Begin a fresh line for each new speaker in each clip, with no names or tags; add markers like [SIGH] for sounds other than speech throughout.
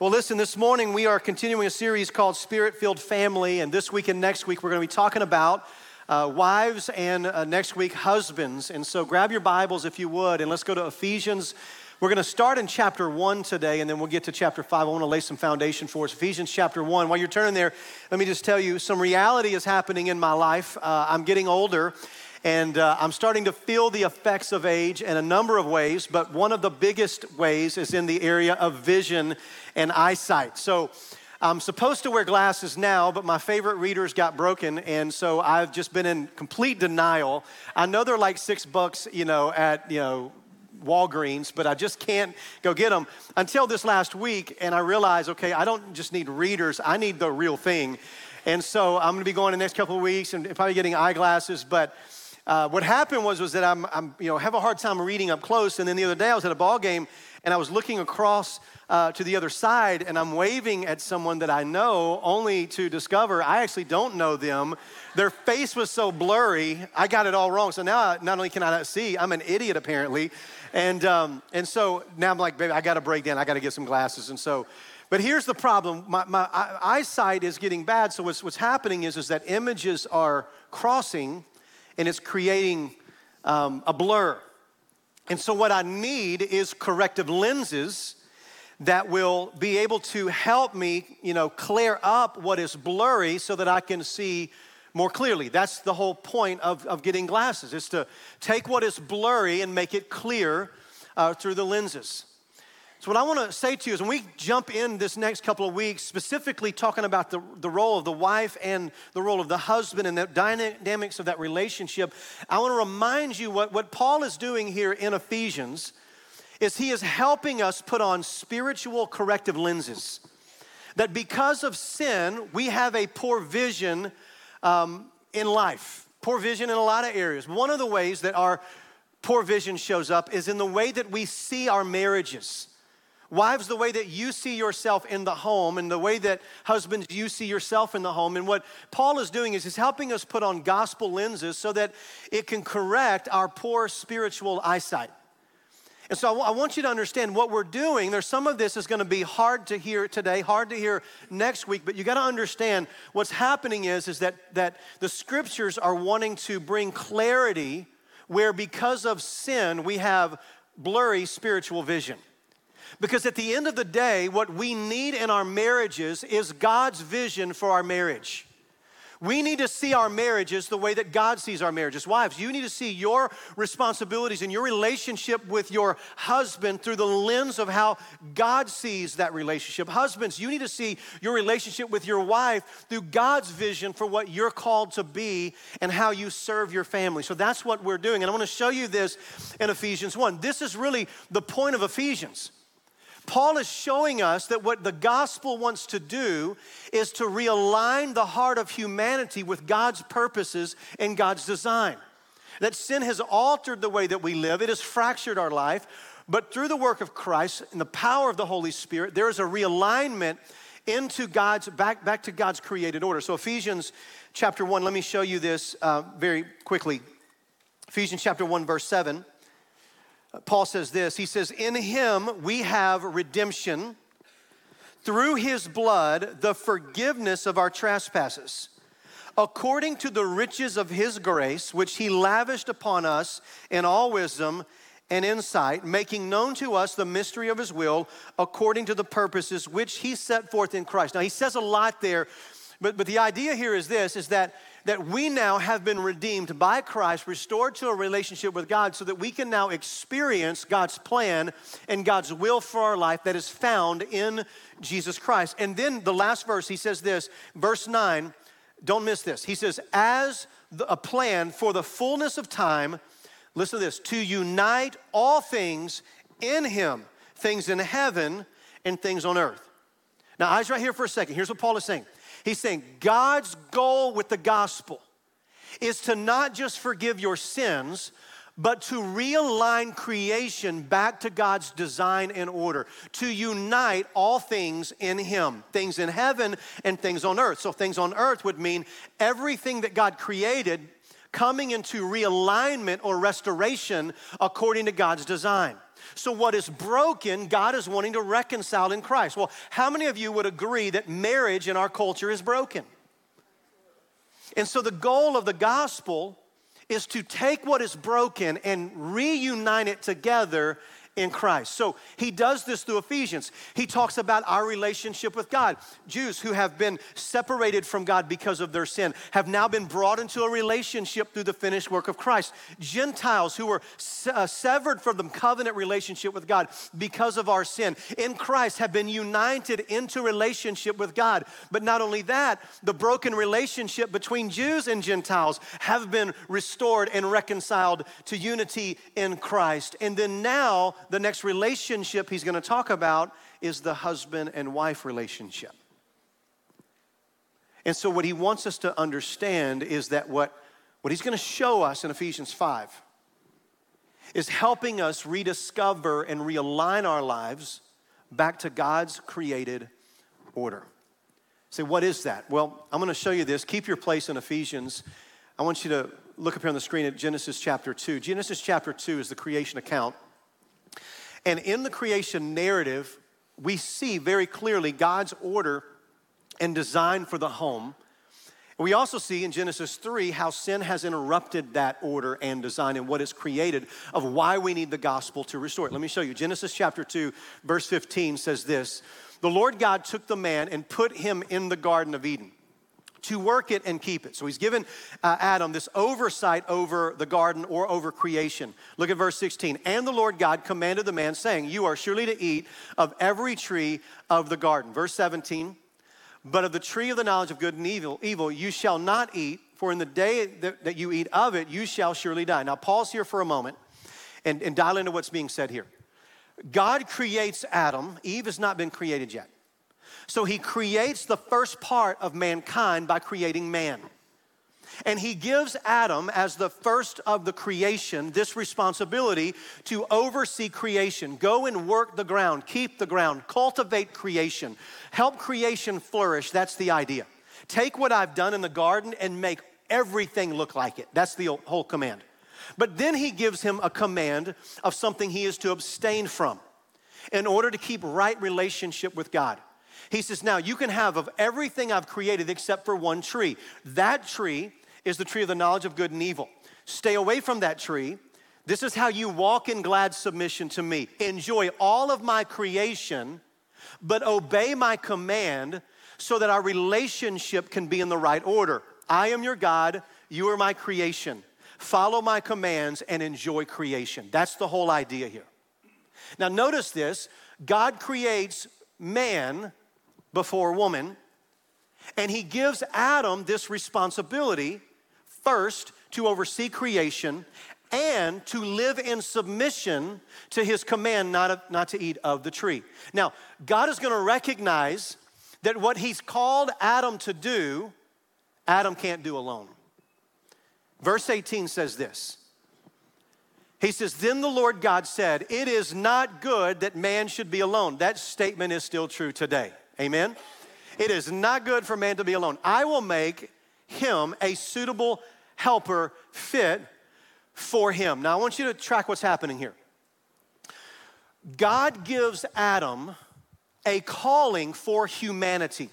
Well, listen, this morning we are continuing a series called Spirit Filled Family, and this week and next week we're going to be talking about uh, wives and uh, next week husbands. And so grab your Bibles if you would, and let's go to Ephesians. We're going to start in chapter 1 today, and then we'll get to chapter 5. I want to lay some foundation for us. Ephesians chapter 1. While you're turning there, let me just tell you some reality is happening in my life. Uh, I'm getting older, and uh, I'm starting to feel the effects of age in a number of ways, but one of the biggest ways is in the area of vision and eyesight. So I'm supposed to wear glasses now, but my favorite readers got broken, and so I've just been in complete denial. I know they're like six bucks, you know, at, you know, Walgreens, but I just can't go get them until this last week. And I realized, okay, I don't just need readers, I need the real thing. And so I'm gonna be going the next couple of weeks and probably getting eyeglasses. But uh, what happened was, was that I'm, I'm, you know, have a hard time reading up close. And then the other day I was at a ball game and I was looking across uh, to the other side and I'm waving at someone that I know only to discover I actually don't know them. Their face was so blurry, I got it all wrong. So now not only can I not see, I'm an idiot apparently. And, um, and so now I'm like, baby, I got to break down. I got to get some glasses. And so, but here's the problem my, my eyesight is getting bad. So what's, what's happening is, is that images are crossing and it's creating um, a blur. And so, what I need is corrective lenses that will be able to help me, you know, clear up what is blurry so that I can see more clearly. That's the whole point of, of getting glasses, is to take what is blurry and make it clear uh, through the lenses. So, what I want to say to you is when we jump in this next couple of weeks, specifically talking about the, the role of the wife and the role of the husband and the dynamics of that relationship, I want to remind you what, what Paul is doing here in Ephesians is he is helping us put on spiritual corrective lenses. That because of sin, we have a poor vision um, in life, poor vision in a lot of areas. One of the ways that our poor vision shows up is in the way that we see our marriages. Wives, the way that you see yourself in the home, and the way that husbands, you see yourself in the home. And what Paul is doing is he's helping us put on gospel lenses so that it can correct our poor spiritual eyesight. And so I want you to understand what we're doing. There's some of this is going to be hard to hear today, hard to hear next week, but you got to understand what's happening is, is that, that the scriptures are wanting to bring clarity where because of sin we have blurry spiritual vision. Because at the end of the day, what we need in our marriages is God's vision for our marriage. We need to see our marriages the way that God sees our marriages. Wives, you need to see your responsibilities and your relationship with your husband through the lens of how God sees that relationship. Husbands, you need to see your relationship with your wife through God's vision for what you're called to be and how you serve your family. So that's what we're doing. And I want to show you this in Ephesians 1. This is really the point of Ephesians. Paul is showing us that what the gospel wants to do is to realign the heart of humanity with God's purposes and God's design. That sin has altered the way that we live, it has fractured our life, but through the work of Christ and the power of the Holy Spirit, there is a realignment into God's back, back to God's created order. So Ephesians chapter 1, let me show you this uh, very quickly. Ephesians chapter 1, verse 7. Paul says this He says, In him we have redemption through his blood, the forgiveness of our trespasses, according to the riches of his grace, which he lavished upon us in all wisdom and insight, making known to us the mystery of his will, according to the purposes which he set forth in Christ. Now, he says a lot there, but, but the idea here is this is that that we now have been redeemed by Christ, restored to a relationship with God, so that we can now experience God's plan and God's will for our life that is found in Jesus Christ. And then the last verse, he says this, verse 9, don't miss this. He says, as a plan for the fullness of time, listen to this, to unite all things in Him, things in heaven and things on earth. Now, eyes right here for a second. Here's what Paul is saying. He's saying God's goal with the gospel is to not just forgive your sins, but to realign creation back to God's design and order, to unite all things in Him, things in heaven and things on earth. So, things on earth would mean everything that God created coming into realignment or restoration according to God's design. So, what is broken, God is wanting to reconcile in Christ. Well, how many of you would agree that marriage in our culture is broken? And so, the goal of the gospel is to take what is broken and reunite it together in Christ. So he does this through Ephesians. He talks about our relationship with God. Jews who have been separated from God because of their sin have now been brought into a relationship through the finished work of Christ. Gentiles who were uh, severed from the covenant relationship with God because of our sin in Christ have been united into relationship with God. But not only that, the broken relationship between Jews and Gentiles have been restored and reconciled to unity in Christ. And then now the next relationship he's going to talk about is the husband and wife relationship. And so, what he wants us to understand is that what, what he's going to show us in Ephesians 5 is helping us rediscover and realign our lives back to God's created order. Say, what is that? Well, I'm going to show you this. Keep your place in Ephesians. I want you to look up here on the screen at Genesis chapter 2. Genesis chapter 2 is the creation account. And in the creation narrative, we see very clearly God's order and design for the home. We also see in Genesis 3 how sin has interrupted that order and design and what is created of why we need the gospel to restore it. Let me show you. Genesis chapter 2, verse 15 says this The Lord God took the man and put him in the Garden of Eden to work it and keep it. So he's given uh, Adam this oversight over the garden or over creation. Look at verse 16. And the Lord God commanded the man, saying, You are surely to eat of every tree of the garden. Verse 17. But of the tree of the knowledge of good and evil, evil you shall not eat, for in the day that, that you eat of it, you shall surely die. Now, pause here for a moment and, and dial into what's being said here. God creates Adam. Eve has not been created yet. So he creates the first part of mankind by creating man. And he gives Adam, as the first of the creation, this responsibility to oversee creation. Go and work the ground, keep the ground, cultivate creation, help creation flourish. That's the idea. Take what I've done in the garden and make everything look like it. That's the whole command. But then he gives him a command of something he is to abstain from in order to keep right relationship with God. He says, Now you can have of everything I've created except for one tree. That tree is the tree of the knowledge of good and evil. Stay away from that tree. This is how you walk in glad submission to me. Enjoy all of my creation, but obey my command so that our relationship can be in the right order. I am your God, you are my creation. Follow my commands and enjoy creation. That's the whole idea here. Now, notice this God creates man before woman. And he gives Adam this responsibility first to oversee creation and to live in submission to his command not, not to eat of the tree. Now, God is going to recognize that what he's called Adam to do, Adam can't do alone. Verse 18 says this He says, Then the Lord God said, It is not good that man should be alone. That statement is still true today. Amen? It is not good for man to be alone. I will make him a suitable helper fit for him. Now, I want you to track what's happening here. God gives Adam a calling for humanity.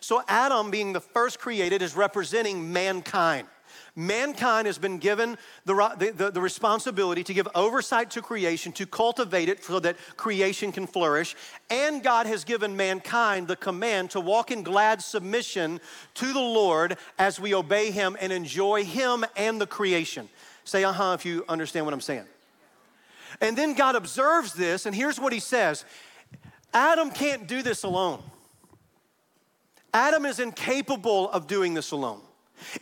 So, Adam, being the first created, is representing mankind. Mankind has been given the, the, the, responsibility to give oversight to creation, to cultivate it so that creation can flourish. And God has given mankind the command to walk in glad submission to the Lord as we obey Him and enjoy Him and the creation. Say, uh huh, if you understand what I'm saying. And then God observes this, and here's what He says Adam can't do this alone. Adam is incapable of doing this alone.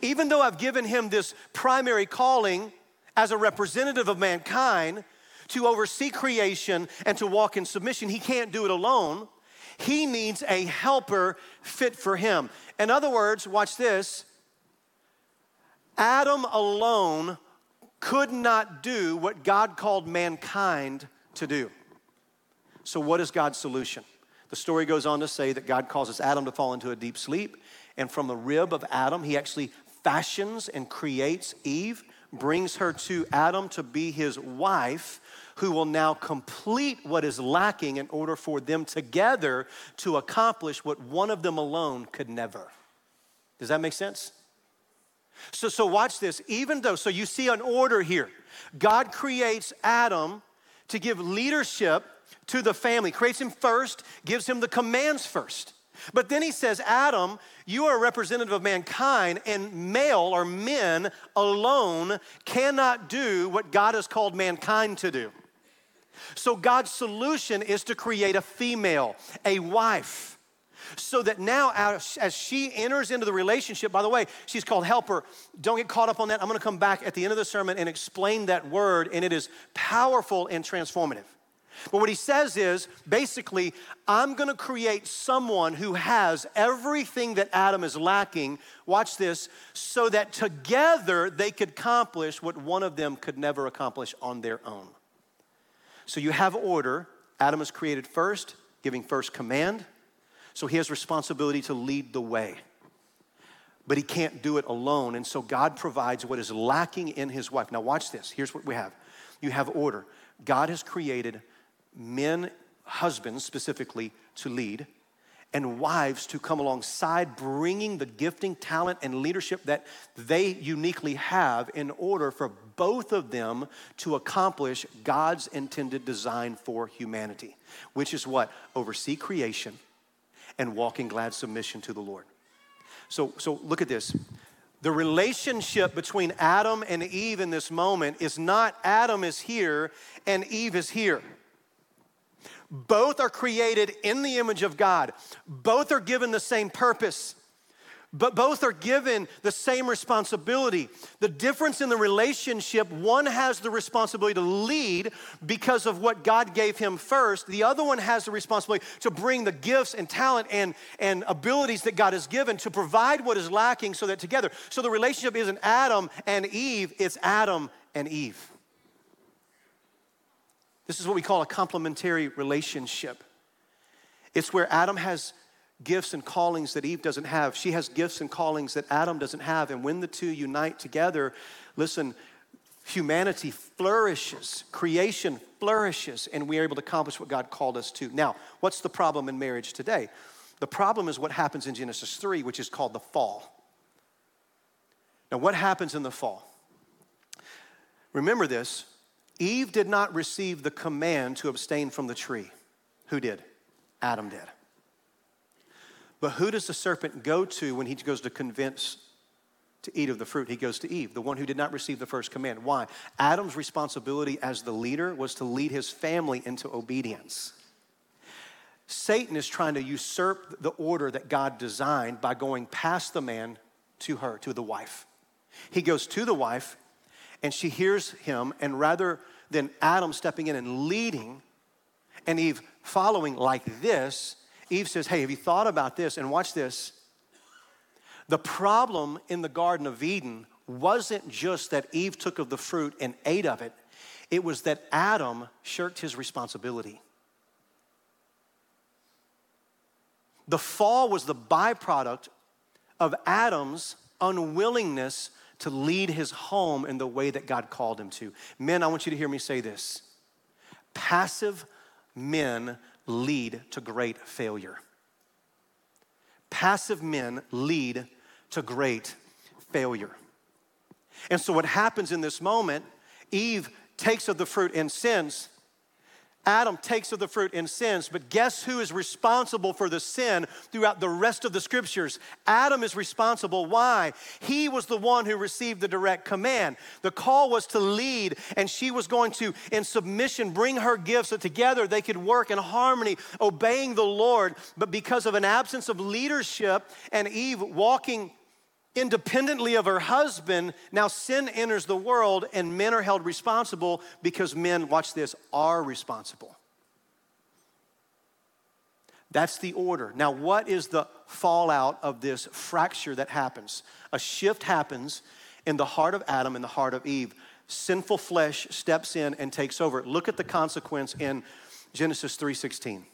Even though I've given him this primary calling as a representative of mankind to oversee creation and to walk in submission, he can't do it alone. He needs a helper fit for him. In other words, watch this Adam alone could not do what God called mankind to do. So, what is God's solution? The story goes on to say that God causes Adam to fall into a deep sleep. And from the rib of Adam, he actually fashions and creates Eve, brings her to Adam to be his wife, who will now complete what is lacking in order for them together to accomplish what one of them alone could never. Does that make sense? So, so watch this. Even though, so you see an order here. God creates Adam to give leadership to the family, creates him first, gives him the commands first. But then he says, Adam, you are a representative of mankind, and male or men alone cannot do what God has called mankind to do. So God's solution is to create a female, a wife. So that now, as she enters into the relationship, by the way, she's called helper. Don't get caught up on that. I'm gonna come back at the end of the sermon and explain that word, and it is powerful and transformative. But what he says is basically, I'm gonna create someone who has everything that Adam is lacking. Watch this, so that together they could accomplish what one of them could never accomplish on their own. So you have order. Adam is created first, giving first command. So he has responsibility to lead the way. But he can't do it alone. And so God provides what is lacking in his wife. Now, watch this. Here's what we have you have order. God has created men, husbands specifically, to lead, and wives to come alongside, bringing the gifting, talent, and leadership that they uniquely have in order for both of them to accomplish God's intended design for humanity, which is what? Oversee creation and walk in glad submission to the Lord. So, so look at this. The relationship between Adam and Eve in this moment is not Adam is here and Eve is here. Both are created in the image of God. Both are given the same purpose, but both are given the same responsibility. The difference in the relationship one has the responsibility to lead because of what God gave him first, the other one has the responsibility to bring the gifts and talent and, and abilities that God has given to provide what is lacking so that together. So the relationship isn't Adam and Eve, it's Adam and Eve. This is what we call a complementary relationship. It's where Adam has gifts and callings that Eve doesn't have. She has gifts and callings that Adam doesn't have. And when the two unite together, listen, humanity flourishes, creation flourishes, and we are able to accomplish what God called us to. Now, what's the problem in marriage today? The problem is what happens in Genesis 3, which is called the fall. Now, what happens in the fall? Remember this Eve did not receive the command to abstain from the tree. Who did? Adam did. But who does the serpent go to when he goes to convince to eat of the fruit? He goes to Eve, the one who did not receive the first command. Why? Adam's responsibility as the leader was to lead his family into obedience. Satan is trying to usurp the order that God designed by going past the man to her, to the wife. He goes to the wife, and she hears him, and rather than Adam stepping in and leading and Eve following like this, Eve says, Hey, have you thought about this? And watch this. The problem in the Garden of Eden wasn't just that Eve took of the fruit and ate of it, it was that Adam shirked his responsibility. The fall was the byproduct of Adam's unwillingness to lead his home in the way that God called him to. Men, I want you to hear me say this passive men lead to great failure. Passive men lead to great failure. And so, what happens in this moment, Eve takes of the fruit and sins, Adam takes of the fruit and sins, but guess who is responsible for the sin throughout the rest of the scriptures? Adam is responsible. Why? He was the one who received the direct command. The call was to lead, and she was going to, in submission, bring her gifts so together they could work in harmony, obeying the Lord. But because of an absence of leadership and Eve walking independently of her husband, now sin enters the world and men are held responsible because men, watch this, are responsible. That's the order. Now, what is the fallout of this fracture that happens? A shift happens in the heart of Adam and the heart of Eve. Sinful flesh steps in and takes over. Look at the consequence in Genesis 3:16.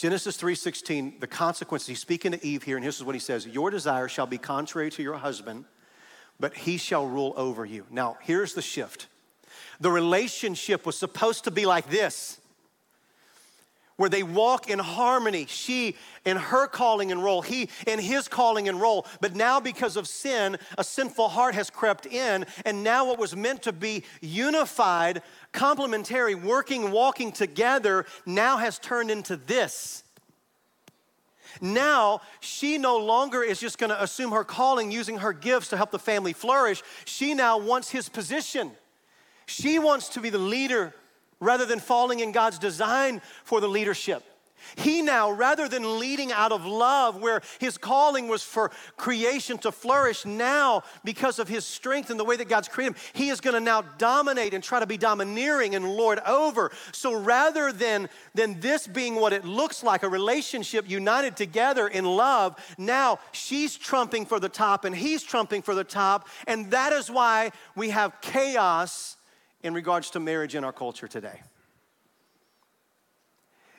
Genesis 3:16, the consequences. He's speaking to Eve here, and this is what he says: Your desire shall be contrary to your husband, but he shall rule over you. Now, here's the shift the relationship was supposed to be like this where they walk in harmony. She in her calling and role, he in his calling and role. But now, because of sin, a sinful heart has crept in, and now what was meant to be unified, complementary, working, walking together, now has turned into this. Now, she no longer is just gonna assume her calling using her gifts to help the family flourish. She now wants his position. She wants to be the leader rather than falling in God's design for the leadership. He now, rather than leading out of love, where his calling was for creation to flourish, now, because of his strength and the way that God's created him, he is going to now dominate and try to be domineering and lord over. So rather than, than this being what it looks like, a relationship united together in love, now she's trumping for the top and he's trumping for the top. And that is why we have chaos in regards to marriage in our culture today.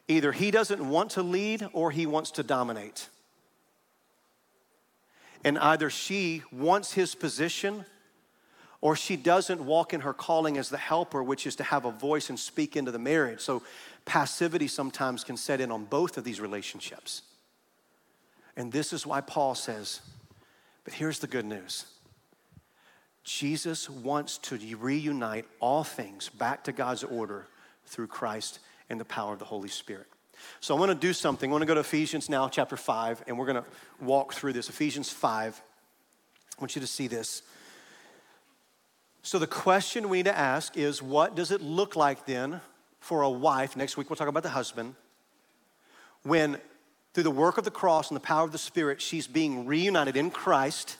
Either he doesn't want to lead or he wants to dominate. And either she wants his position or she doesn't walk in her calling as the helper, which is to have a voice and speak into the marriage. So passivity sometimes can set in on both of these relationships. And this is why Paul says, but here's the good news Jesus wants to reunite all things back to God's order through Christ and the power of the Holy Spirit. So I want to do something. I want to go to Ephesians now, chapter 5, and we're going to walk through this. Ephesians 5. I want you to see this. So the question we need to ask is what does it look like then for a wife? Next week we'll talk about the husband. When through the work of the cross and the power of the Spirit, she's being reunited in Christ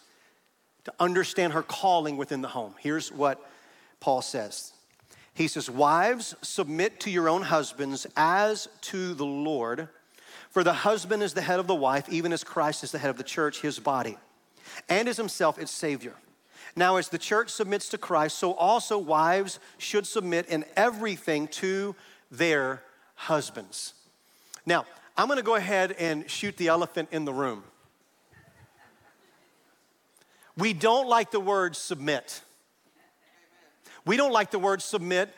to understand her calling within the home. Here's what Paul says He says, Wives, submit to your own husbands as to the Lord. For the husband is the head of the wife, even as Christ is the head of the church, his body, and is himself its Savior. Now, as the church submits to Christ, so also wives should submit in everything to their husbands. Now, I'm gonna go ahead and shoot the elephant in the room. We don't like the word submit. We don't like the word submit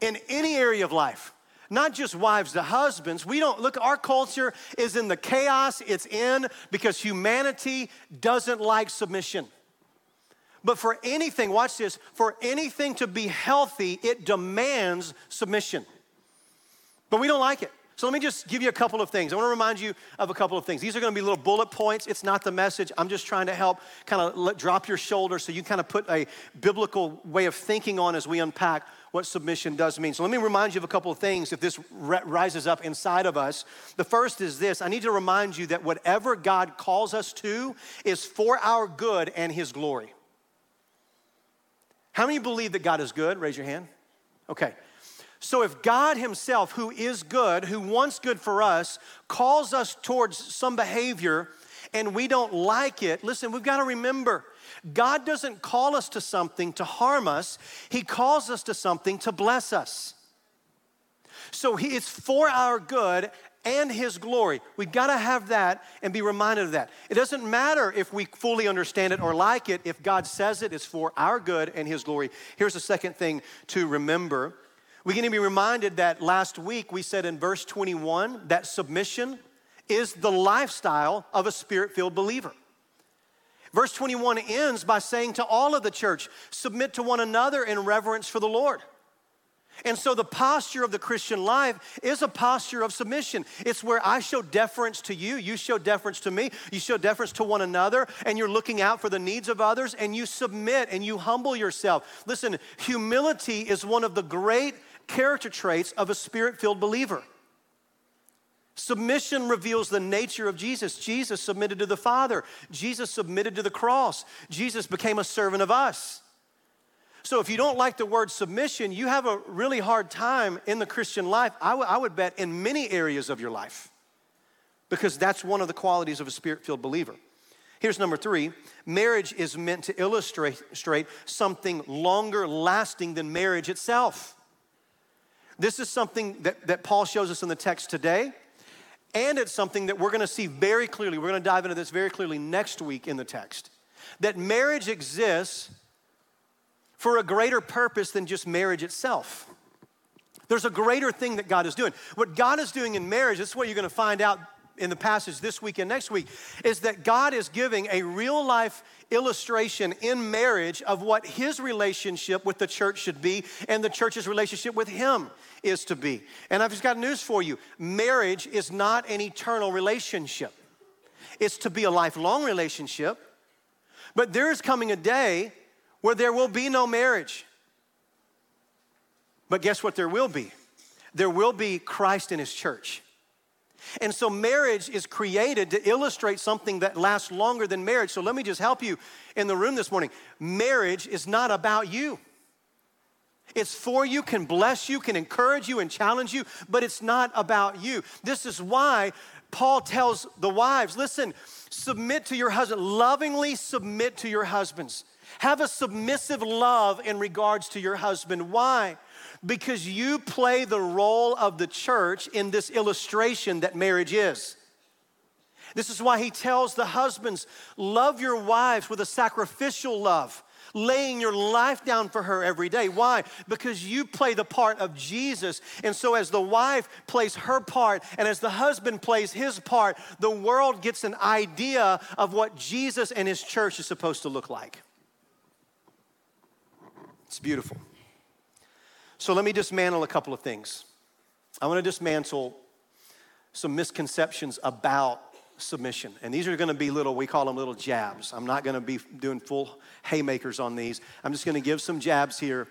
in any area of life. Not just wives to husbands. We don't look, our culture is in the chaos it's in because humanity doesn't like submission. But for anything, watch this, for anything to be healthy, it demands submission. But we don't like it. So let me just give you a couple of things. I want to remind you of a couple of things. These are going to be little bullet points. It's not the message. I'm just trying to help kind of let, drop your shoulder so you kind of put a biblical way of thinking on as we unpack what submission does mean. So let me remind you of a couple of things if this rises up inside of us. The first is this I need to remind you that whatever God calls us to is for our good and His glory. How many believe that God is good? Raise your hand. Okay. So, if God Himself, who is good, who wants good for us, calls us towards some behavior and we don't like it, listen, we've got to remember God doesn't call us to something to harm us, He calls us to something to bless us. So, he, it's for our good and His glory. We've got to have that and be reminded of that. It doesn't matter if we fully understand it or like it, if God says it, it's for our good and His glory. Here's the second thing to remember we can be reminded that last week we said in verse 21 that submission is the lifestyle of a spirit filled believer. Verse 21 ends by saying to all of the church, submit to one another in reverence for the Lord. And so the posture of the Christian life is a posture of submission. It's where I show deference to you, you show deference to me, you show deference to one another, and you're looking out for the needs of others, and you submit and you humble yourself. Listen, humility is one of the great character traits of a spirit filled believer. Submission reveals the nature of Jesus. Jesus submitted to the Father, Jesus submitted to the cross, Jesus became a servant of us. So, if you don't like the word submission, you have a really hard time in the Christian life, I, w- I would bet, in many areas of your life, because that's one of the qualities of a spirit filled believer. Here's number three marriage is meant to illustrate something longer lasting than marriage itself. This is something that, that Paul shows us in the text today, and it's something that we're gonna see very clearly. We're gonna dive into this very clearly next week in the text. that marriage exists for a greater purpose than just marriage itself. There's a greater thing that God is doing. What God is doing in marriage, this is what you're going to find out in the passage this week and next week, is that God is giving a real life illustration in marriage of what his relationship with the church should be and the church's relationship with him is to be. And I've just got news for you marriage is not an eternal relationship, it's to be a lifelong relationship. But there is coming a day where there will be no marriage. But guess what? There will be. There will be Christ in his church. And so marriage is created to illustrate something that lasts longer than marriage. So let me just help you in the room this morning. Marriage is not about you. It's for you, can bless you, can encourage you, and challenge you, but it's not about you. This is why Paul tells the wives listen, submit to your husband, lovingly submit to your husbands. Have a submissive love in regards to your husband. Why? Because you play the role of the church in this illustration that marriage is. This is why he tells the husbands, love your wives with a sacrificial love, laying your life down for her every day. Why? Because you play the part of Jesus. And so, as the wife plays her part and as the husband plays his part, the world gets an idea of what Jesus and his church is supposed to look like. It's beautiful. So let me dismantle a couple of things. I want to dismantle some misconceptions about submission. And these are going to be little, we call them little jabs. I'm not going to be doing full haymakers on these. I'm just going to give some jabs here.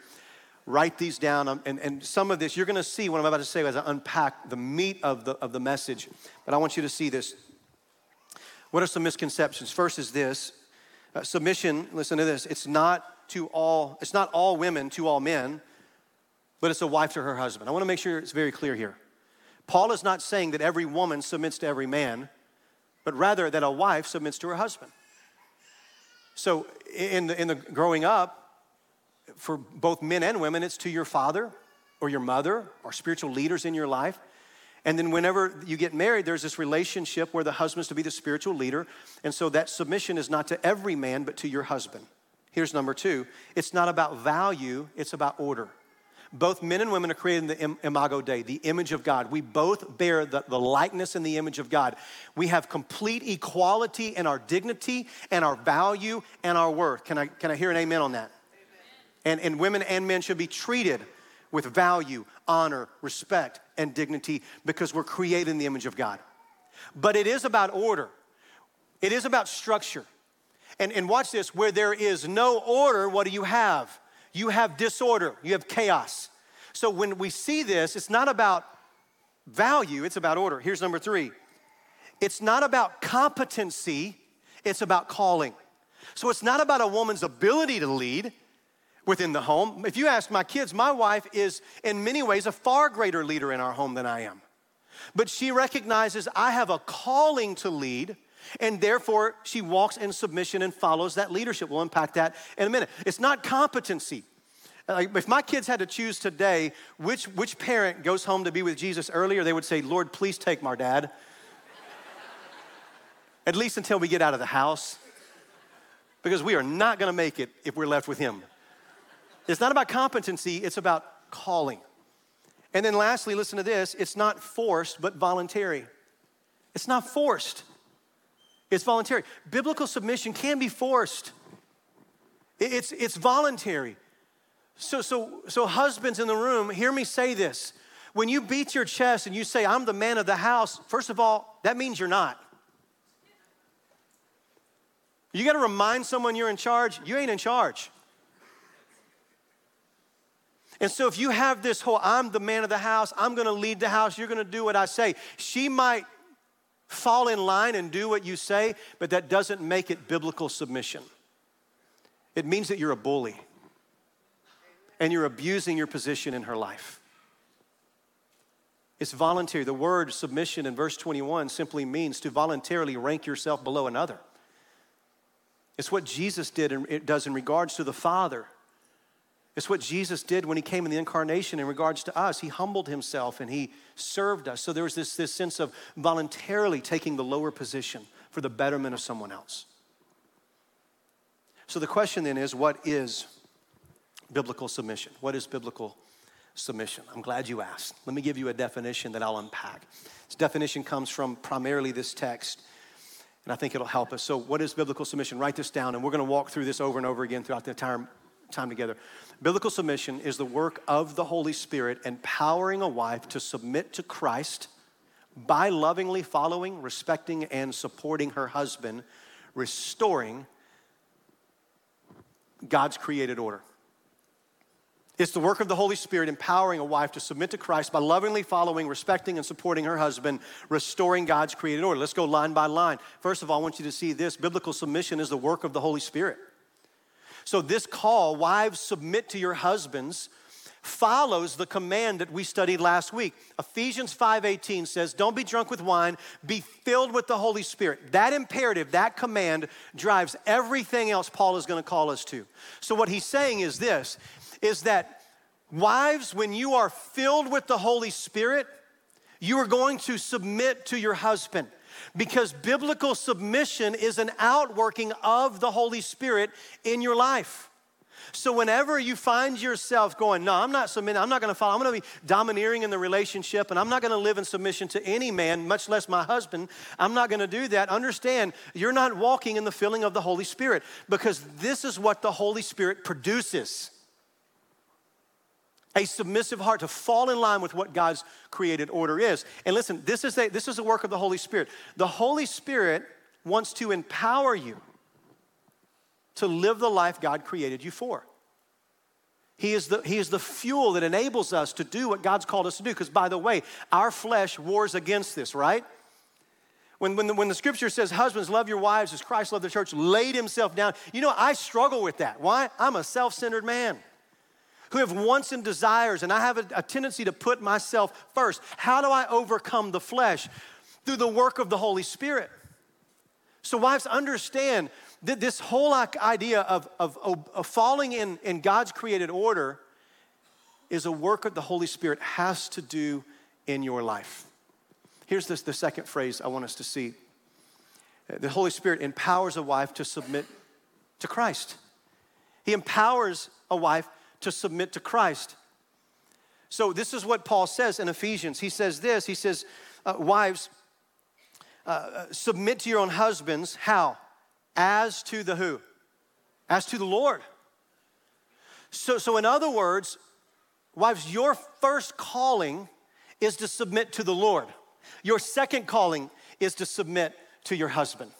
Write these down. And, and some of this, you're going to see what I'm about to say as I unpack the meat of the, of the message. But I want you to see this. What are some misconceptions? First is this uh, submission, listen to this, it's not to all, it's not all women to all men but it's a wife to her husband. I want to make sure it's very clear here. Paul is not saying that every woman submits to every man, but rather that a wife submits to her husband. So, in the, in the growing up, for both men and women, it's to your father or your mother or spiritual leaders in your life. And then, whenever you get married, there's this relationship where the husband's to be the spiritual leader. And so, that submission is not to every man, but to your husband. Here's number two it's not about value, it's about order. Both men and women are created in the imago Dei, the image of God. We both bear the, the likeness and the image of God. We have complete equality in our dignity and our value and our worth. Can I, can I hear an amen on that? And, and women and men should be treated with value, honor, respect, and dignity because we're created in the image of God. But it is about order, it is about structure. And, and watch this where there is no order, what do you have? You have disorder, you have chaos. So when we see this, it's not about value, it's about order. Here's number three it's not about competency, it's about calling. So it's not about a woman's ability to lead within the home. If you ask my kids, my wife is in many ways a far greater leader in our home than I am. But she recognizes I have a calling to lead. And therefore, she walks in submission and follows that leadership. We'll unpack that in a minute. It's not competency. If my kids had to choose today which, which parent goes home to be with Jesus earlier, they would say, Lord, please take my dad. [LAUGHS] At least until we get out of the house. Because we are not gonna make it if we're left with him. It's not about competency, it's about calling. And then lastly, listen to this it's not forced, but voluntary. It's not forced, it's voluntary. Biblical submission can be forced, it's, it's voluntary. So, so, so, husbands in the room, hear me say this. When you beat your chest and you say, I'm the man of the house, first of all, that means you're not. You got to remind someone you're in charge, you ain't in charge. And so, if you have this whole, I'm the man of the house, I'm gonna lead the house, you're gonna do what I say, she might fall in line and do what you say, but that doesn't make it biblical submission. It means that you're a bully and you're abusing your position in her life. It's voluntary. The word submission in verse 21 simply means to voluntarily rank yourself below another. It's what Jesus did and it does in regards to the Father. It's what Jesus did when he came in the incarnation in regards to us. He humbled himself and he served us. So there was this, this sense of voluntarily taking the lower position for the betterment of someone else. So the question then is what is biblical submission? What is biblical submission? I'm glad you asked. Let me give you a definition that I'll unpack. This definition comes from primarily this text, and I think it'll help us. So, what is biblical submission? Write this down, and we're going to walk through this over and over again throughout the entire time together. Biblical submission is the work of the Holy Spirit empowering a wife to submit to Christ by lovingly following, respecting, and supporting her husband, restoring God's created order. It's the work of the Holy Spirit empowering a wife to submit to Christ by lovingly following, respecting, and supporting her husband, restoring God's created order. Let's go line by line. First of all, I want you to see this biblical submission is the work of the Holy Spirit. So, this call, wives, submit to your husbands, follows the command that we studied last week. Ephesians 5:18 says, "Don't be drunk with wine, be filled with the Holy Spirit." That imperative, that command drives everything else Paul is going to call us to. So what he's saying is this, is that wives, when you are filled with the Holy Spirit, you are going to submit to your husband because biblical submission is an outworking of the Holy Spirit in your life. So whenever you find yourself going, no, I'm not submitting, I'm not gonna follow, I'm gonna be domineering in the relationship, and I'm not gonna live in submission to any man, much less my husband, I'm not gonna do that. Understand, you're not walking in the filling of the Holy Spirit because this is what the Holy Spirit produces a submissive heart to fall in line with what God's created order is. And listen, this is a, this is a work of the Holy Spirit. The Holy Spirit wants to empower you to live the life God created you for. He is, the, he is the fuel that enables us to do what God's called us to do. Because, by the way, our flesh wars against this, right? When, when, the, when the scripture says, Husbands, love your wives as Christ loved the church, laid himself down, you know, I struggle with that. Why? I'm a self centered man who have wants and desires, and I have a, a tendency to put myself first. How do I overcome the flesh? Through the work of the Holy Spirit. So, wives, understand that this whole idea of, of, of falling in, in God's created order is a work that the Holy Spirit has to do in your life. Here's this, the second phrase I want us to see the Holy Spirit empowers a wife to submit to Christ. He empowers a wife to submit to Christ. So, this is what Paul says in Ephesians. He says this He says, uh, Wives, uh, submit to your own husbands. How? As to the who? As to the Lord. So, so in other words, wives, your first calling is to submit to the Lord. Your second calling is to submit to your husband.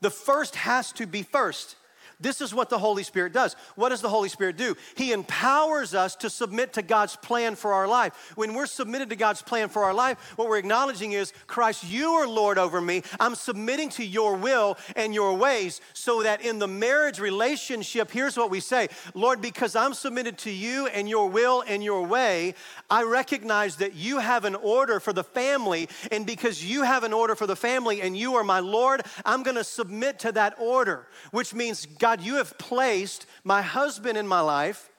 The first has to be first. This is what the Holy Spirit does. What does the Holy Spirit do? He empowers us to submit to God's plan for our life. When we're submitted to God's plan for our life, what we're acknowledging is, Christ, you are Lord over me. I'm submitting to your will and your ways so that in the marriage relationship, here's what we say Lord, because I'm submitted to you and your will and your way, I recognize that you have an order for the family. And because you have an order for the family and you are my Lord, I'm going to submit to that order, which means God God, you have placed my husband in my life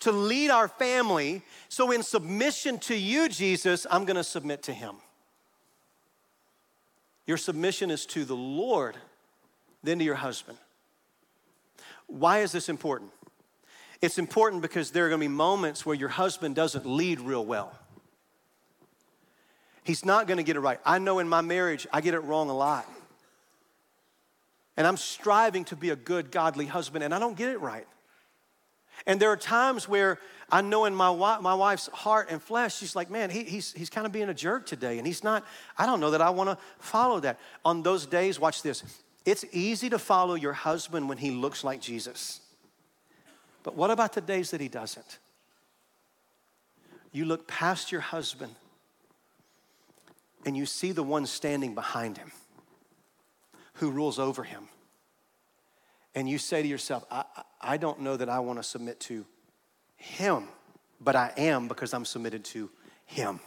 to lead our family. So, in submission to you, Jesus, I'm going to submit to him. Your submission is to the Lord, then to your husband. Why is this important? It's important because there are going to be moments where your husband doesn't lead real well. He's not going to get it right. I know in my marriage, I get it wrong a lot. And I'm striving to be a good, godly husband, and I don't get it right. And there are times where I know in my, my wife's heart and flesh, she's like, man, he, he's, he's kind of being a jerk today. And he's not, I don't know that I want to follow that. On those days, watch this. It's easy to follow your husband when he looks like Jesus. But what about the days that he doesn't? You look past your husband and you see the one standing behind him who rules over him. And you say to yourself, I, I don't know that I want to submit to him, but I am because I'm submitted to him.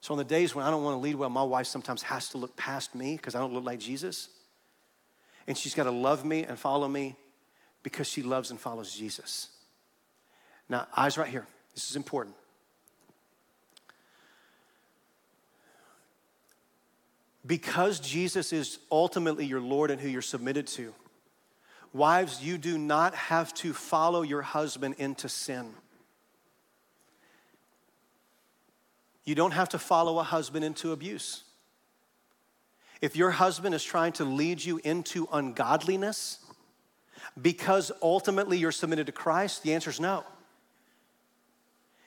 So, on the days when I don't want to lead well, my wife sometimes has to look past me because I don't look like Jesus. And she's got to love me and follow me because she loves and follows Jesus. Now, eyes right here. This is important. Because Jesus is ultimately your Lord and who you're submitted to, Wives, you do not have to follow your husband into sin. You don't have to follow a husband into abuse. If your husband is trying to lead you into ungodliness because ultimately you're submitted to Christ, the answer is no.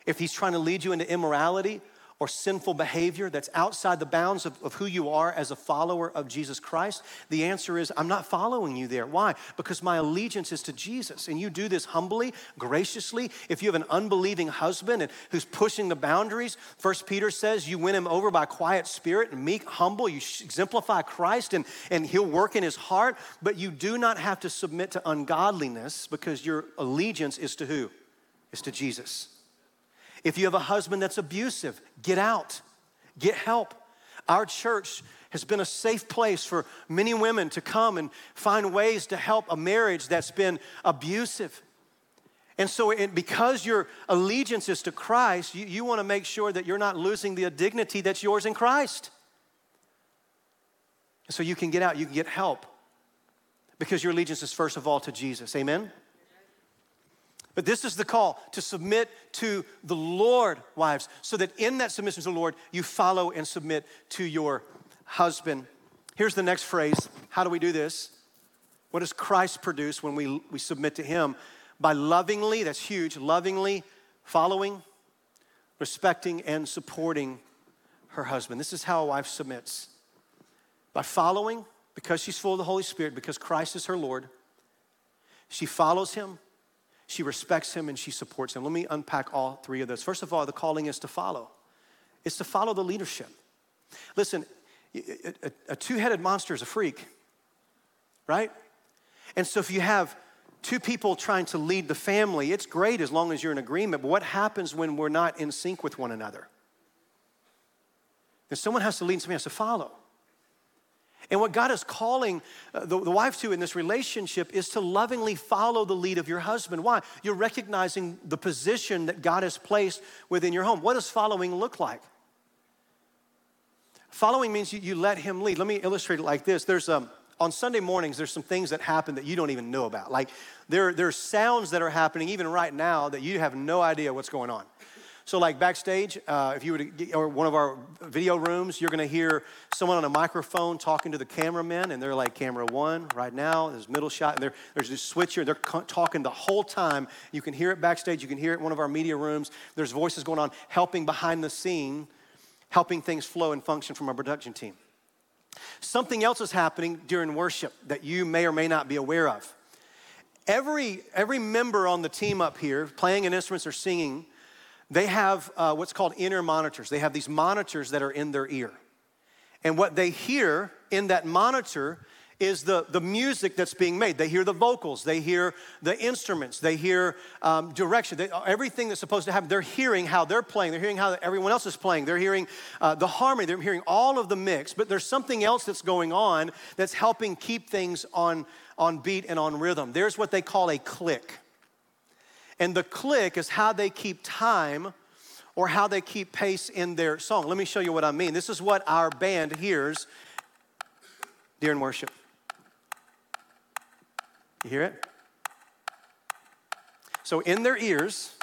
If he's trying to lead you into immorality or sinful behavior that's outside the bounds of, of, who you are as a follower of Jesus Christ? The answer is, I'm not following you there. Why? Because my allegiance is to Jesus. And you do this humbly, graciously. If you have an unbelieving husband and who's pushing the boundaries, First Peter says you win him over by quiet spirit and meek, humble. You exemplify Christ and, and he'll work in his heart. But you do not have to submit to ungodliness because your allegiance is to who? Is to Jesus. If you have a husband that's abusive, get out, get help. Our church has been a safe place for many women to come and find ways to help a marriage that's been abusive. And so, it, because your allegiance is to Christ, you, you want to make sure that you're not losing the dignity that's yours in Christ. So you can get out, you can get help because your allegiance is first of all to Jesus. Amen? But this is the call to submit to the Lord, wives, so that in that submission to the Lord, you follow and submit to your husband. Here's the next phrase How do we do this? What does Christ produce when we, we submit to Him? By lovingly, that's huge, lovingly following, respecting, and supporting her husband. This is how a wife submits by following, because she's full of the Holy Spirit, because Christ is her Lord. She follows Him she respects him and she supports him. Let me unpack all three of those. First of all, the calling is to follow, it's to follow the leadership. Listen, a, two headed monster is a freak, right? And so if you have two people trying to lead the family, it's great as long as you're in agreement. But what happens when we're not in sync with one another? Then someone has to lead and somebody has to follow. And what God is calling uh, the, the, wife to in this relationship is to lovingly follow the lead of your husband. Why? You're recognizing the position that God has placed within your home. What does following look like? Following means you, you let him lead. Let me illustrate it like this. There's um, on Sunday mornings, there's some things that happen that you don't even know about. Like there, there's sounds that are happening even right now that you have no idea what's going on. So, like backstage, uh, if you were to get, or one of our video rooms, you're to hear someone on a microphone talking to the cameramen, and they're like, camera one right now, there's middle shot, and there's this switcher, they're talking the whole time. You can hear it backstage, you can hear it in one of our media rooms. There's voices going on, helping behind the scene, helping things flow and function from our production team. Something else is happening during worship that you may or may not be aware of. Every, every member on the team up here, playing an instrument or singing, they have uh, what's called in-ear monitors. They have these monitors that are in their ear. And what they hear in that monitor is the, the music that's being made. They hear the vocals, they hear the instruments, they hear um, direction, they, everything that's supposed to happen. They're hearing how they're playing, they're hearing how everyone else is playing, they're hearing uh, the harmony, they're hearing all of the mix. But there's something else that's going on that's helping keep things on, on beat and on rhythm. There's what they call a click. And the click is how they keep time or how they keep pace in their song. Let me show you what I mean. This is what our band hears during worship. You hear it? So, in their ears,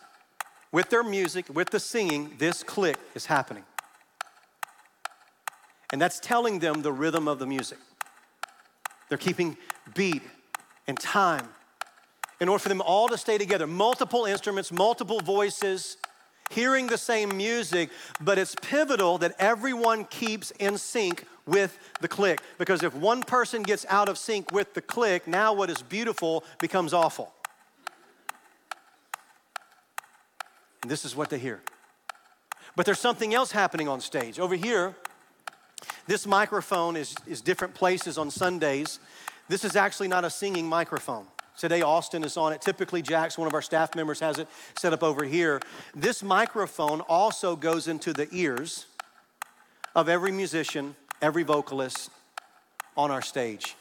with their music, with the singing, this click is happening. And that's telling them the rhythm of the music. They're keeping beat and time in order for them all to stay together. Multiple instruments, multiple voices, hearing the same music, but it's pivotal that everyone keeps in sync with the click. Because if one person gets out of sync with the click, now what is beautiful becomes awful. And this is what they hear. But there's something else happening on stage. Over here, this microphone is, is different places on Sundays. This is actually not a singing microphone. Today, Austin is on it. Typically, Jax, one of our staff members, has it set up over here. This microphone also goes into the ears of every musician, every vocalist on our stage.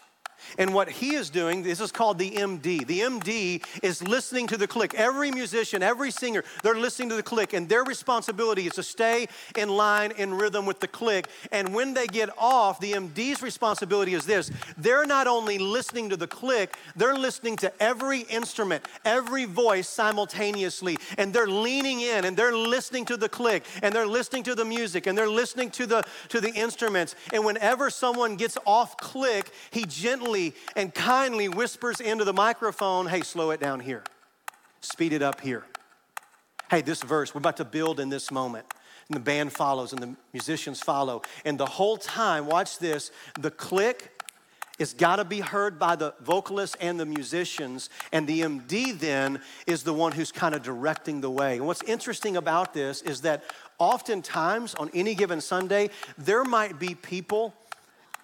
And what he is doing, this is called the MD. The MD is listening to the click. Every musician, every singer, they're listening to the click, and their responsibility is to stay in line, in rhythm with the click. And when they get off, the MD's responsibility is this they're not only listening to the click, they're listening to every instrument, every voice simultaneously. And they're leaning in and they're listening to the click, and they're listening to the music, and they're listening to the, to the instruments. And whenever someone gets off click, he gently and kindly whispers into the microphone, hey, slow it down here, speed it up here. Hey, this verse, we're about to build in this moment. And the band follows and the musicians follow. And the whole time, watch this, the click it's got to be heard by the vocalists and the musicians. And the MD then is the one who's kind of directing the way. And what's interesting about this is that oftentimes on any given Sunday, there might be people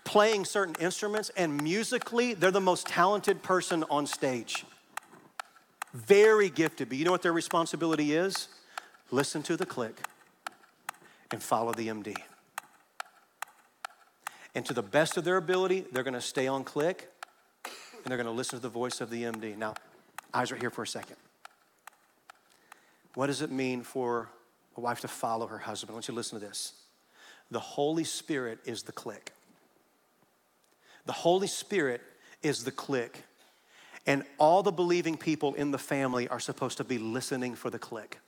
playing certain instruments, and musically, they're the most talented person on stage. Very gifted, but you know what their responsibility is? Listen to the click and follow the MD. And to the best of their ability, they're gonna stay on click and they're gonna listen to the voice of the MD. Now, eyes right here for a second. What does it mean for a wife to follow her husband? I want you to listen to this. The Holy Spirit is the click. The Holy Spirit is the click. And all the believing people in the family are supposed to be listening for the click,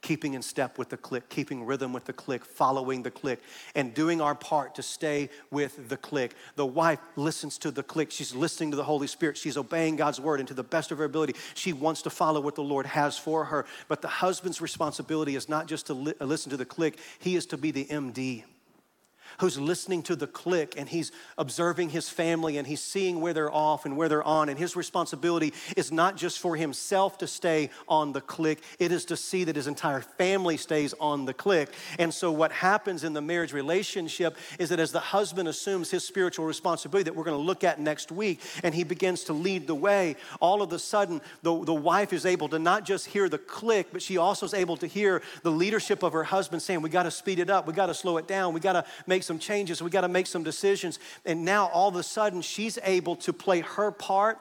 keeping in step with the click, keeping rhythm with the click, following the click, and doing our part to stay with the click. The wife listens to the click. She's listening to the Holy Spirit. She's obeying God's word, and to the best of her ability, she wants to follow what the Lord has for her. But the husband's responsibility is not just to li- listen to the click, he is to be the MD who's listening to the click and he's observing his family and he's seeing where they're off and where they're on. And his responsibility is not just for himself to stay on the click, it is to see that his entire family stays on the click. And so, what happens in the marriage relationship is that as the husband assumes his spiritual responsibility that we're going to look at next week and he begins to lead the way, all of a sudden, the, the wife is able to not just hear the click, but she also is able to hear the leadership of her husband saying, We got to speed it up, we got to slow it down, we got to make some changes, we got to make some decisions. And now all of a sudden, she's able to play her part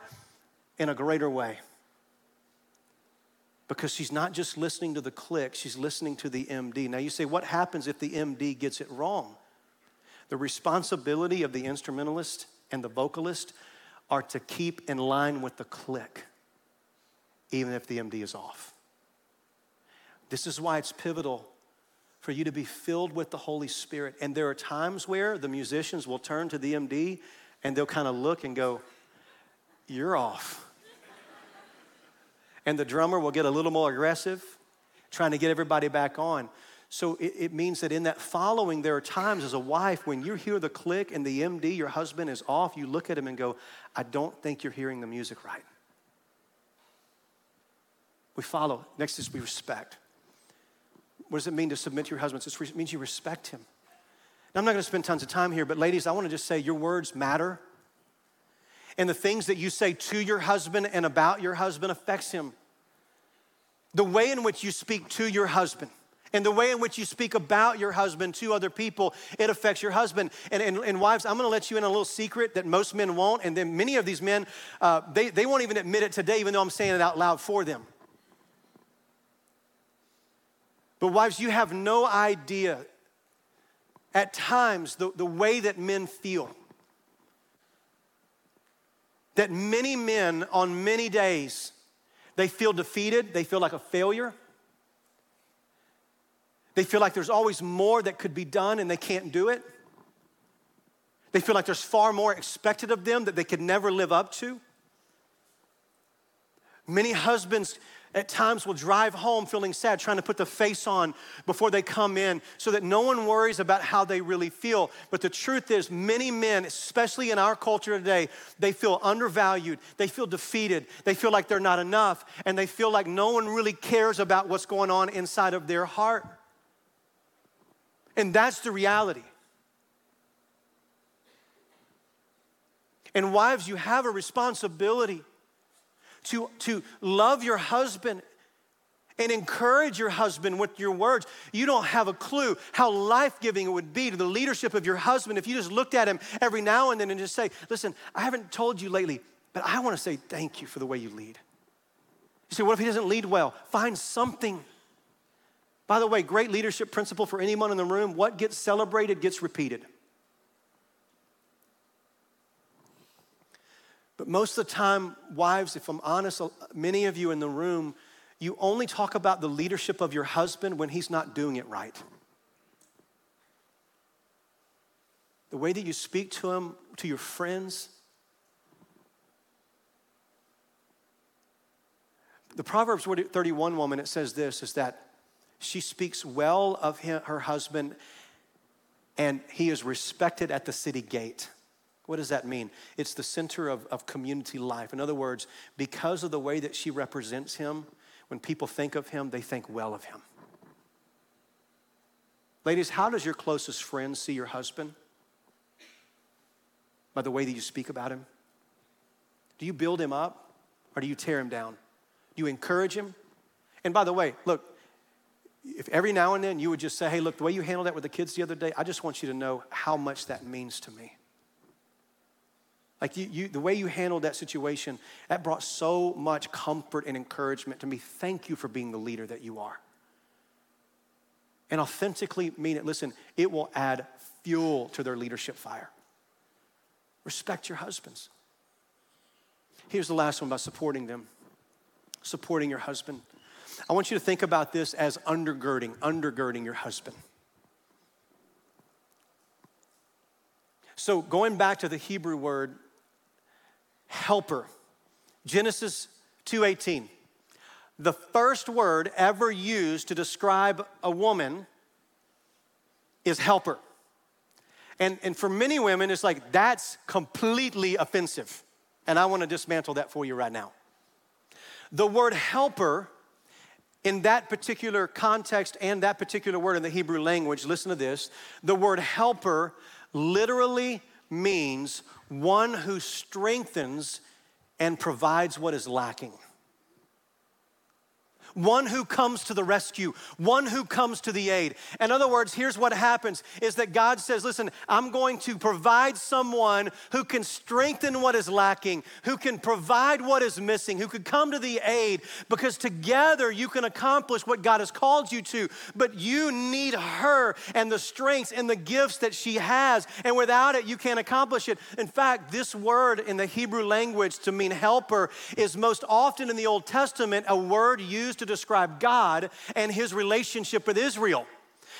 in a greater way. Because she's not just listening to the click, she's listening to the MD. Now you say, what happens if the MD gets it wrong? The responsibility of the instrumentalist and the vocalist are to keep in line with the click, even if the MD is off. This is why it's pivotal for you to be filled with the Holy Spirit. And there are times where the musicians will turn to the MD and they'll kind of look and go, You're off. and the drummer will get a little more aggressive, trying to get everybody back on. So it, it, means that in that following, there are times as a wife when you hear the click and the MD, your husband is off, you look at him and go, I don't think you're hearing the music right. We follow. Next is we respect. What does it mean to submit to your husband? It means you respect him. Now, I'm not going to spend tons of time here, but ladies, I want to just say your words matter. And the things that you say to your husband and about your husband affects him. The way in which you speak to your husband and the way in which you speak about your husband to other people, it affects your husband. And, and, and wives, I'm gonna let you in a little secret that most men won't, and then many of these men, uh, they, they won't even admit it today, even though I'm saying it out loud for them. But, wives, you have no idea at times the, the way that men feel. That many men on many days, they feel defeated, they feel like a failure. They feel like there's always more that could be done and they can't do it. They feel like there's far more expected of them that they could never live up to. Many husbands at times will drive home feeling sad, trying to put the face on before they come in so that no one worries about how they really feel. But the truth is, many men, especially in our culture today, they feel undervalued, they feel defeated, they feel like they're not enough, and they feel like no one really cares about what's going on inside of their heart. And that's the reality. And wives, you have a responsibility to, to love your husband and encourage your husband with your words. You don't have a clue how life giving it would be to the leadership of your husband if you just looked at him every now and then and just say, Listen, I haven't told you lately, but I want to say thank you for the way you lead. You say, What if he doesn't lead well? Find something. By the way, great leadership principle for anyone in the room what gets celebrated gets repeated. But most of the time, wives, if I'm honest, many of you in the room, you only talk about the leadership of your husband when he's not doing it right. The way that you speak to him, to your friends. The Proverbs 31 woman, it says this is that she speaks well of him, her husband and he is respected at the city gate. What does that mean? It's the center of, of community life. In other words, because of the way that she represents him, when people think of him, they think well of him. Ladies, how does your closest friend see your husband? By the way that you speak about him? Do you build him up or do you tear him down? Do you encourage him? And by the way, look, if every now and then you would just say, hey, look, the way you handled that with the kids the other day, I just want you to know how much that means to me. Like you, you, the way you handled that situation, that brought so much comfort and encouragement to me. Thank you for being the leader that you are. And authentically mean it. Listen, it will add fuel to their leadership fire. Respect your husbands. Here's the last one about supporting them supporting your husband. I want you to think about this as undergirding, undergirding your husband. So, going back to the Hebrew word helper, Genesis 2:18. The first word ever used to describe a woman is helper. And, and for many women, it's like that's completely offensive. And I want to dismantle that for you right now. The word helper in that particular context and that particular word in the Hebrew language, listen to this the word helper literally means one who strengthens and provides what is lacking one who comes to the rescue, one who comes to the aid. In other words, here's what happens is that God says, listen, I'm going to provide someone who can strengthen what is lacking, who can provide what is missing, who could come to the aid because together you can accomplish what God has called you to. But you need her and the strengths and the gifts that she has. And without it, you can't accomplish it. In fact, this word in the Hebrew language to mean helper is most often in the Old Testament a word used to describe God and his relationship with Israel.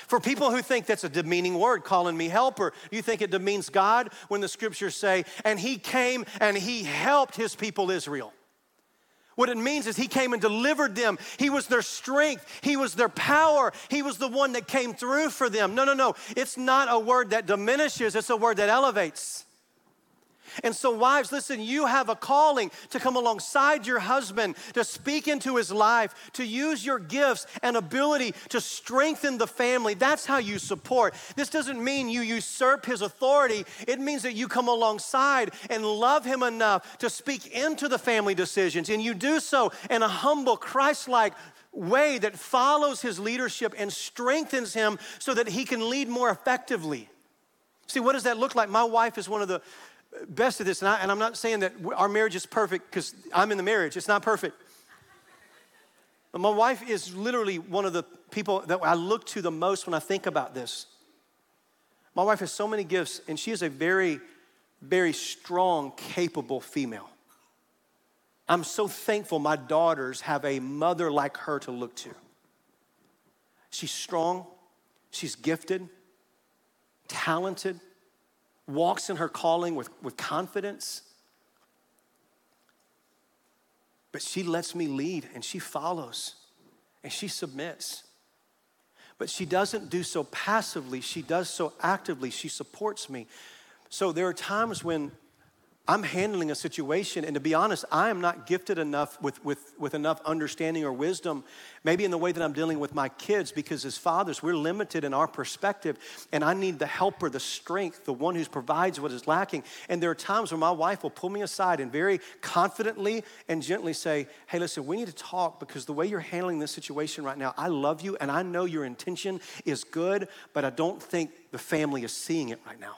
For people who think that's a demeaning word, calling me helper, you think it demeans God when the scriptures say, and he came and he helped his people Israel. What it means is he came and delivered them. He was their strength. He was their power. He was the one that came through for them. No, no, no. It's not a word that diminishes, it's a word that elevates. And so, wives, listen, you have a calling to come alongside your husband, to speak into his life, to use your gifts and ability to strengthen the family. That's how you support. This doesn't mean you usurp his authority, it means that you come alongside and love him enough to speak into the family decisions. And you do so in a humble, Christ like way that follows his leadership and strengthens him so that he can lead more effectively. See, what does that look like? My wife is one of the best of this, and, I, and I'm not saying that our marriage is perfect because I'm in the marriage, it's not perfect. But my wife is literally one of the people that I look to the most when I think about this. My wife has so many gifts, and she is a very, very strong, capable female. I'm so thankful my daughters have a mother like her to look to. She's strong, she's gifted, talented walks in her calling with, with confidence. But she lets me lead and she follows and she submits. But she doesn't do so passively, she does so actively. She supports me. So there are times when I'm handling a situation, and to be honest, I am not gifted enough with, with, with enough understanding or wisdom, maybe in the way that I'm dealing with my kids, because as fathers, we're limited in our perspective, and I need the helper, the strength, the one who provides what is lacking. And there are times where my wife will pull me aside and very confidently and gently say, Hey, listen, we need to talk because the way you're handling this situation right now, I love you, and I know your intention is good, but I don't think the family is seeing it right now.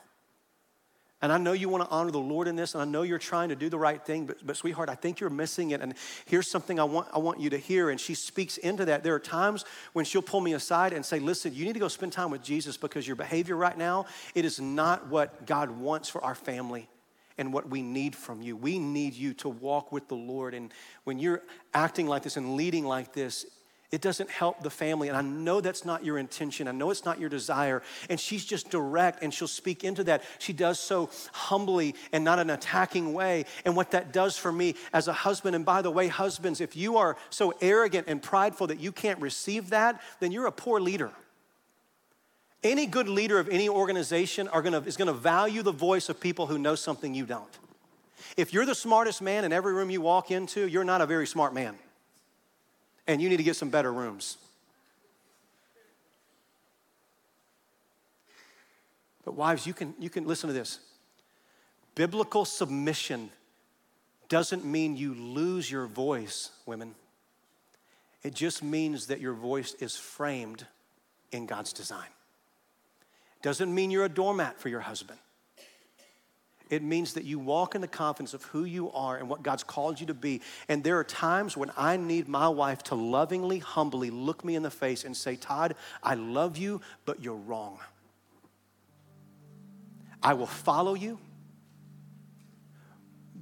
And I know you want to honor the Lord in this, and I know you're trying to do the right thing, but, but sweetheart, I think you're missing it. And here's something I want, I want you to hear. And she speaks into that. There are times when she'll pull me aside and say, Listen, you need to go spend time with Jesus because your behavior right now, it is not what God wants for our family and what we need from you. We need you to walk with the Lord. And when you're acting like this and leading like this, it doesn't help the family. And I know that's not your intention. I know it's not your desire. And she's just direct and she'll speak into that. She does so humbly and not an attacking way. And what that does for me as a husband, and by the way, husbands, if you are so arrogant and prideful that you can't receive that, then you're a poor leader. Any good leader of any organization gonna, is gonna value the voice of people who know something you don't. If you're the smartest man in every room you walk into, you're not a very smart man and you need to get some better rooms. But wives, you can, you can listen to this. Biblical submission doesn't mean you lose your voice, women. It just means that your voice is framed in God's design. Doesn't mean you're a doormat for your husband. It means that you walk in the confidence of who you are and what God's called you to be. And there are times when I need my wife to lovingly, humbly look me in the face and say, Todd, I love you, but you're wrong. I will follow you,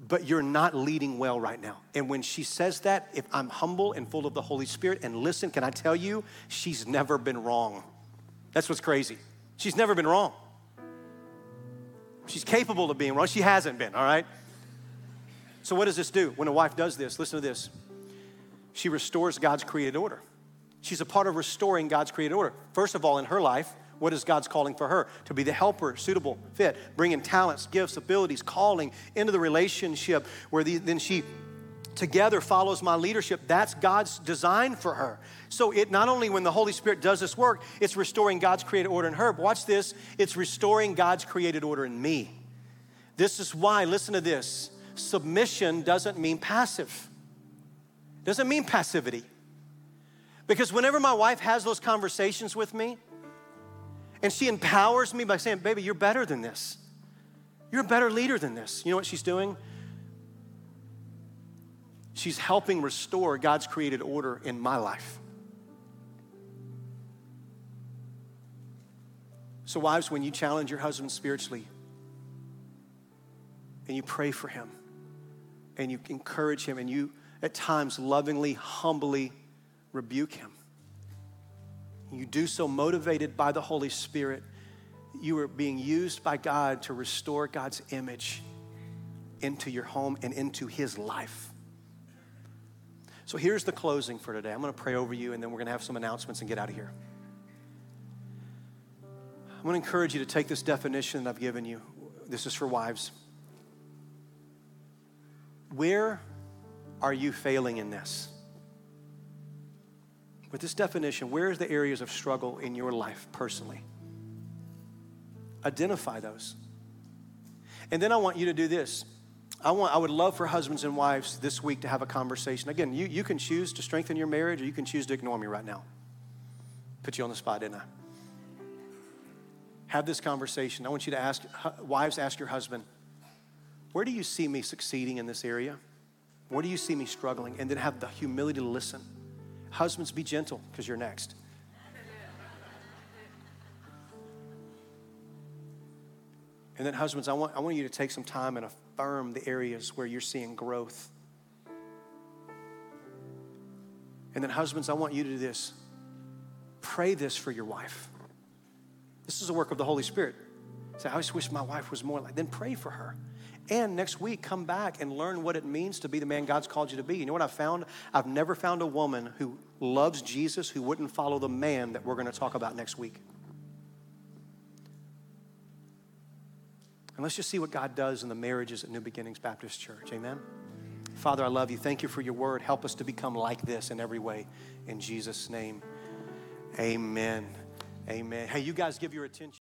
but you're not leading well right now. And when she says that, if I'm humble and full of the Holy Spirit and listen, can I tell you, she's never been wrong. That's what's crazy. She's never been wrong. She's capable of being wrong. She hasn't been, all right? So, what does this do? When a wife does this, listen to this. She restores God's created order. She's a part of restoring God's created order. First of all, in her life, what is God's calling for her? To be the helper, suitable, fit, bringing talents, gifts, abilities, calling into the relationship where the, then she together follows my leadership. That's God's design for her. So it not only when the Holy Spirit does this work, it's restoring God's created order in her. But watch this, it's restoring God's created order in me. This is why, listen to this, submission doesn't mean passive. Doesn't mean passivity. Because whenever my wife has those conversations with me, and she empowers me by saying, Baby, you're better than this. You're a better leader than this. You know what she's doing? She's helping restore God's created order in my life. So, wives, when you challenge your husband spiritually and you pray for him and you encourage him and you at times lovingly, humbly rebuke him, you do so motivated by the Holy Spirit. You are being used by God to restore God's image into your home and into his life. So here's the closing for today. I'm going to pray over you, and then we're going to have some announcements and get out of here. I'm going to encourage you to take this definition that I've given you. This is for wives. Where are you failing in this? With this definition, where is the areas of struggle in your life personally? Identify those. And then I want you to do this I, want, I would love for husbands and wives this week to have a conversation. Again, you, you can choose to strengthen your marriage or you can choose to ignore me right now. Put you on the spot, didn't I? Have this conversation. I want you to ask, wives, ask your husband, where do you see me succeeding in this area? Where do you see me struggling? And then have the humility to listen. Husbands, be gentle because you're next. And then, husbands, I want, I want you to take some time and affirm the areas where you're seeing growth. And then, husbands, I want you to do this. Pray this for your wife. This is a work of the Holy Spirit. Say, I just wish my wife was more like. Then pray for her. And next week, come back and learn what it means to be the man God's called you to be. You know what I've found? I've never found a woman who loves Jesus who wouldn't follow the man that we're going to talk about next week. And let's just see what God does in the marriages at New Beginnings Baptist Church. Amen. Father, I love you. Thank you for your word. Help us to become like this in every way. In Jesus' name, amen. Amen. Hey, you guys give your attention.